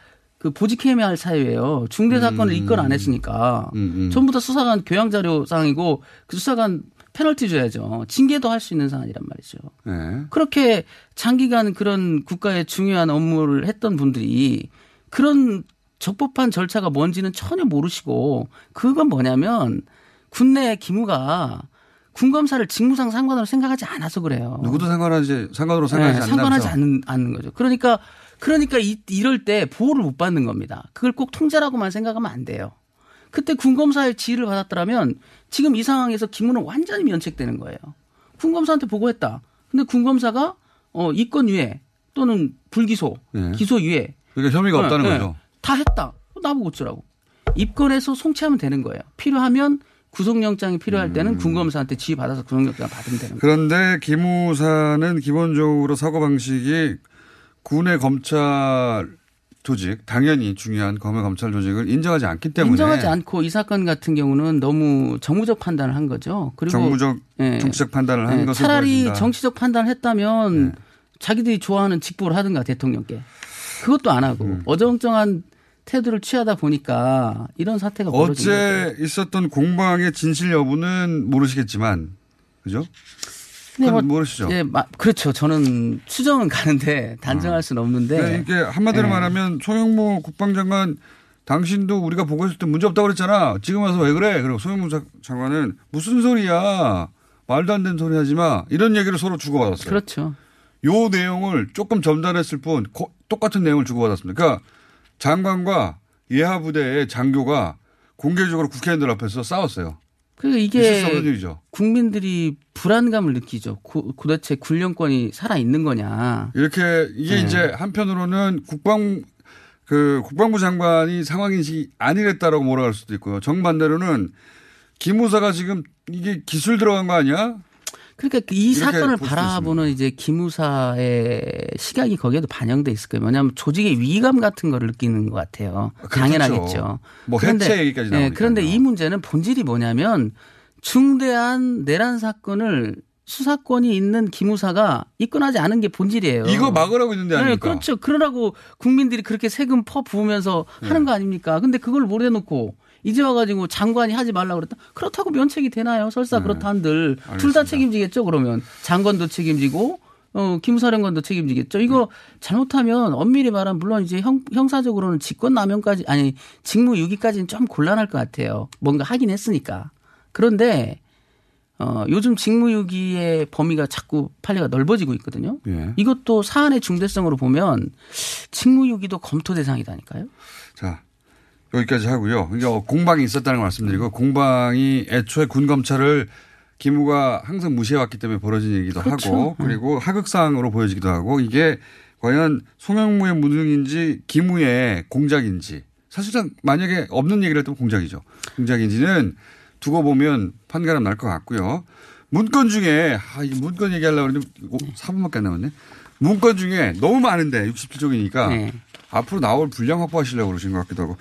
그 보직해야 할 사유예요. 중대 사건을 음. 입건 안 했으니까 음, 음. 전부 다 수사관 교양 자료 상이고 그 수사관 페널티 줘야죠. 징계도 할 수 있는 사안이란 말이죠. 네. 그렇게 장기간 그런 국가의 중요한 업무를 했던 분들이 그런 적법한 절차가 뭔지는 전혀 모르시고 그건 뭐냐면 군내 기무가 군검사를 직무상 상관으로 생각하지 않아서 그래요. 누구도 상관하지 상관으로 상관하지 네, 않는다. 상관하지 않는, 않는 거죠. 그러니까 그러니까 이, 이럴 때 보호를 못 받는 겁니다. 그걸 꼭 통제라고만 생각하면 안 돼요. 그때 군검사의 지휘를 받았더라면 지금 이 상황에서 기무는 완전히 면책되는 거예요. 군검사한테 보고했다. 근데 군검사가 어 이건 유예 또는 불기소, 네. 기소 유예. 그러니까 혐의가 네, 없다는 네. 거죠. 다 했다. 나보고 어쩌라고. 입건해서 송치하면 되는 거예요. 필요하면 구속영장이 필요할 음. 때는 군검사한테 지휘 받아서 구속영장 받으면 되는 거예요. 그런데 기무사는 기본적으로 사고 방식이 군의 검찰 조직 당연히 중요한 검의 검찰 조직을 인정하지 않기 때문에 인정하지 않고 이 사건 같은 경우는 너무 정무적 판단을 한 거죠. 그리고 정무적 예. 정치적 판단을 한 예, 것을 차라리 보여준다. 네. 정치적 판단을 했다면 자기들이 좋아하는 직보를 하든가 대통령께 그것도 안 하고 음. 어정쩡한 태도를 취하다 보니까 이런 사태가 벌어진 거죠. 어제 있었던 공방의 진실 여부는 모르시겠지만 그죠? 네, 뭐, 모르시죠? 예, 마- 그렇죠. 저는 추정은 가는데 단정할 수는 없는데. 네, 이게 한마디로 예. 말하면 소영모 국방장관 당신도 우리가 보고했을 때 문제 없다고 그랬잖아. 지금 와서 왜 그래? 그리고 소영모 자- 장관은 무슨 소리야. 말도 안 되는 소리 하지 마. 이런 얘기를 서로 주고받았어요. 그렇죠. 요 내용을 조금 전달했을 뿐 고- 똑같은 내용을 주고받았습니다. 그러니까 장관과 예하 부대의 장교가 공개적으로 국회의원들 앞에서 싸웠어요. 그 이게. 국민들이 불안감을 느끼죠. 고, 도대체 군령권이 살아 있는 거냐. 이렇게 이게 네. 이제 한편으로는 국방 그 국방부 장관이 상황 인식이 아니랬다라고 몰아갈 수도 있고요. 정반대로는 기무사가 지금 이게 기술 들어간 거 아니야? 그러니까 이 사건을 바라보는 이제 기무사의 시각이 거기에도 반영돼 있을 거예요. 왜냐하면 조직의 위감 같은 거를 느끼는 것 같아요. 그렇겠죠. 당연하겠죠. 뭐 예, 나오니까요. 그런데 이 문제는 본질이 뭐냐면 중대한 내란 사건을 수사권이 있는 기무사가 입건하지 않은 게 본질이에요. 이거 막으라고 있는데 네, 아닙니까? 그렇죠. 그러라고 국민들이 그렇게 세금 퍼 부으면서 네. 하는 거 아닙니까? 근데 그걸 모래놓고 이제 와가지고 장관이 하지 말라고 그랬다. 그렇다고 면책이 되나요? 설사 그렇다 한들 둘 다 책임지겠죠. 그러면 장관도 책임지고 어 김사령관도 책임지겠죠. 이거 잘못하면 엄밀히 말하면 물론 이제 형, 형사적으로는 직권남용까지 아니 직무유기까지는 좀 곤란할 것 같아요. 뭔가 하긴 했으니까. 그런데 어, 요즘 직무유기의 범위가 자꾸 판례가 넓어지고 있거든요. 예. 이것도 사안의 중대성으로 보면 직무유기도 검토 대상이다니까요. 자, 여기까지 하고요. 그러니까 공방이 있었다는 걸 말씀드리고 공방이 애초에 군 검찰을 기무가 항상 무시해왔기 때문에 벌어진 얘기도 그렇죠. 하고 그리고 하극상으로 보여지기도 하고 이게 과연 송영무의 무능인지 기무의 공작인지 사실상 만약에 없는 얘기를 했다면 공작이죠. 공작인지는 두고 보면 판가름 날 것 같고요. 문건 중에 아, 이 문건 얘기하려고 그러는데 4분밖에 안 남았네. 문건 중에 너무 많은데 67쪽이니까 네. 앞으로 나올 분량 확보하시려고 그러신 것 같기도 하고.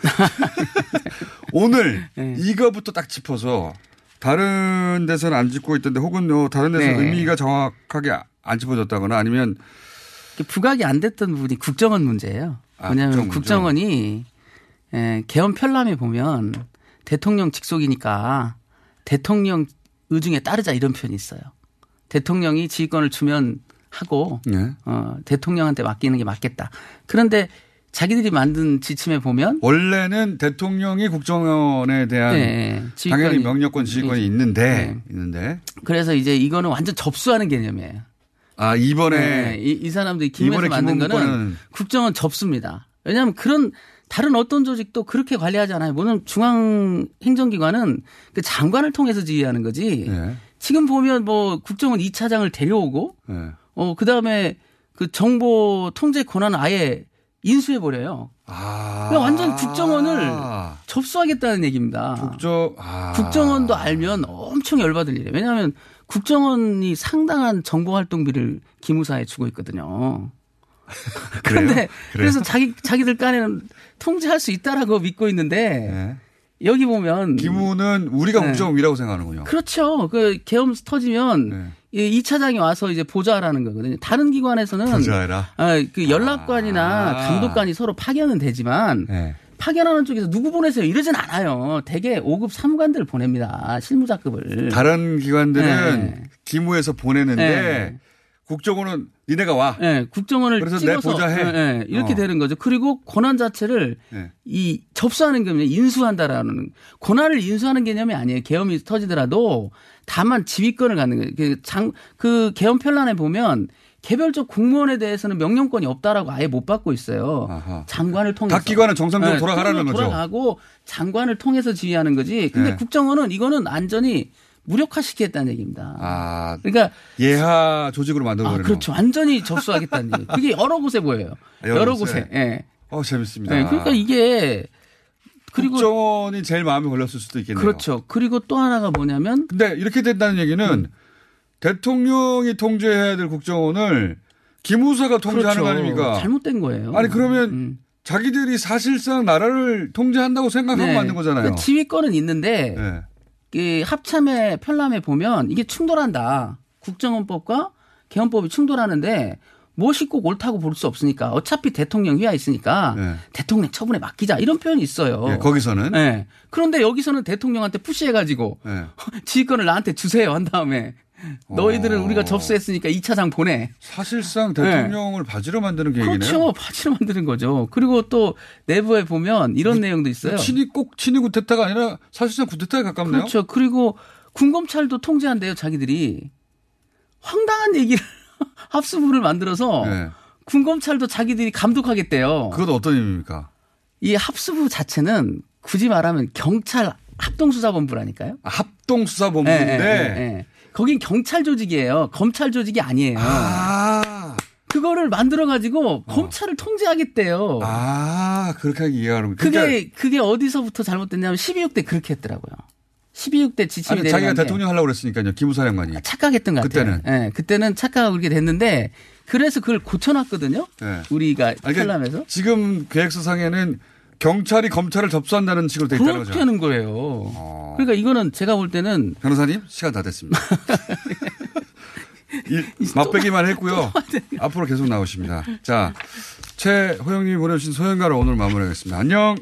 오늘 네. 이거부터 딱 짚어서 다른 데서는 안 짚고 있던데 혹은 어, 다른 데서 네. 의미가 정확하게 안 짚어졌다거나 아니면 부각이 안 됐던 부분이 국정원 문제예요. 아, 왜냐하면 국정원이죠. 국정원이 에, 개헌 편람에 보면 대통령 직속이니까 대통령 의중에 따르자 이런 표현이 있어요. 대통령이 지휘권을 주면 하고 네. 어, 대통령한테 맡기는 게 맞겠다. 그런데 자기들이 만든 지침에 보면 원래는 대통령이 국정원에 대한 네, 지휘권이- 당연히 명령권 지휘권이 네. 있는데 있는데 그래서 이제 이거는 완전 접수하는 개념이에요. 아 이번에 네, 이, 이 사람들이 이번에 만든 거는 국정원 접수입니다. 왜냐하면 그런 다른 어떤 조직도 그렇게 관리하지 않아요. 물론 중앙 행정기관은 그 장관을 통해서 지휘하는 거지. 네. 지금 보면 뭐 국정원 2차장을 데려오고 네. 어 그다음에 그 정보 통제 권한을 아예 인수해 버려요. 아. 그러니까 완전 국정원을 접수하겠다는 얘기입니다. 국정 아. 국정원도 알면 엄청 열받을 일이에요. 왜냐하면 국정원이 상당한 정보 활동비를 기무사에 주고 있거든요. 그런데? 그래서 자기 자기들 간에는 통제할 수 있다라고 믿고 있는데 여기 보면 기무는 우리가 네. 국정원이라고 생각하는군요. 그렇죠. 그 계엄 터지면 이 2차장이 와서 이제 보좌하라는 거거든요. 다른 기관에서는 보좌해라. 아, 그 연락관이나 아. 감독관이 서로 파견은 되지만 네. 파견하는 쪽에서 누구 보내세요 이러진 않아요. 대개 5급 사무관들 보냅니다. 실무자급을. 다른 기관들은 네. 기무에서 보내는데 네. 국정원은 니네가 와. 네, 국정원을 그래서 내 찍어서 보좌해. 네, 네, 이렇게 어. 되는 거죠. 그리고 권한 자체를 네. 이 접수하는 개념이 인수한다라는 권한을 인수하는 개념이 아니에요. 계엄이 터지더라도 다만 지휘권을 갖는 거예요. 그 장, 그 계엄 편란에 보면 개별적 공무원에 대해서는 명령권이 없다라고 아예 못 받고 있어요. 장관을 통해서. 각 기관은 정상적으로 돌아가라는 거죠. 돌아가고 장관을 통해서 지휘하는 거지. 근데 네. 국정원은 이거는 안전히 무력화시키겠다는 얘기입니다. 아, 그러니까 예하 조직으로 만들어 아, 버리는 그렇죠. 완전히 접수하겠다는 얘기. 그게 여러 곳에 보여요. 아, 여러 여러, 곳에. 예. 어, 재밌습니다. 네, 그러니까 이게 그리고 국정원이 제일 마음에 걸렸을 수도 있겠네요. 그렇죠. 그리고 또 하나가 뭐냐면 근데 이렇게 된다는 얘기는 음. 대통령이 통제해야 될 국정원을 기무사가 통제하는 그렇죠. 거 아닙니까? 잘못된 거예요. 아니 그러면 음. 자기들이 사실상 나라를 통제한다고 생각하고 네. 만든 거잖아요. 그러니까 지휘권은 있는데 네. 그 합참의 편람에 보면 이게 충돌한다. 국정원법과 개헌법이 충돌하는데 무엇이 꼭 옳다고 볼 수 없으니까 어차피 대통령 휘하 있으니까 네. 대통령 처분에 맡기자 이런 표현이 있어요. 예, 거기서는 네. 그런데 여기서는 대통령한테 푸시해가지고 네. 지휘권을 나한테 주세요 한 다음에 너희들은 어. 우리가 접수했으니까 2차장 보내. 사실상 대통령을 바지로 만드는 계획이네요. 네. 그렇죠. 바지로 만드는 거죠. 그리고 또 내부에 보면 이런 내용도 있어요. 친이 꼭 친이 구테타가 아니라 사실상 구테타에 가깝네요. 그렇죠. 그리고 군검찰도 통제한대요, 자기들이. 황당한 얘기를 합수부를 만들어서 네. 군검찰도 자기들이 감독하겠대요. 그건 어떤 의미입니까? 이 합수부 자체는 굳이 말하면 경찰 합동수사본부라니까요. 아, 합동수사본부인데 예, 예, 예. 거긴 경찰 조직이에요. 검찰 조직이 아니에요. 그거를 만들어 가지고 검찰을 통제하겠대요. 아 그렇게 이해하는 그게 그러니까 그게 어디서부터 잘못됐냐면 12.6대 그렇게 했더라고요. 12.6대 지침이 아니, 자기가 대통령 하려고 그랬으니까요. 기무사령관이. 착각했던 것 같아요. 그때는. 예, 그때는 착각하고 그렇게 됐는데 그래서 그걸 고쳐놨거든요. 네. 우리가 아니, 그러니까 지금 계획서상에는 경찰이 검찰을 접수한다는 식으로 돼 있다는 그렇게 거죠. 하는 거예요. 그러니까 이거는 제가 볼 때는 변호사님 시간 다 됐습니다. 일, 맛배기만 했고요. 앞으로 계속 나오십니다. 자, 최호영님이 보내주신 소연가를 오늘 마무리하겠습니다. 안녕.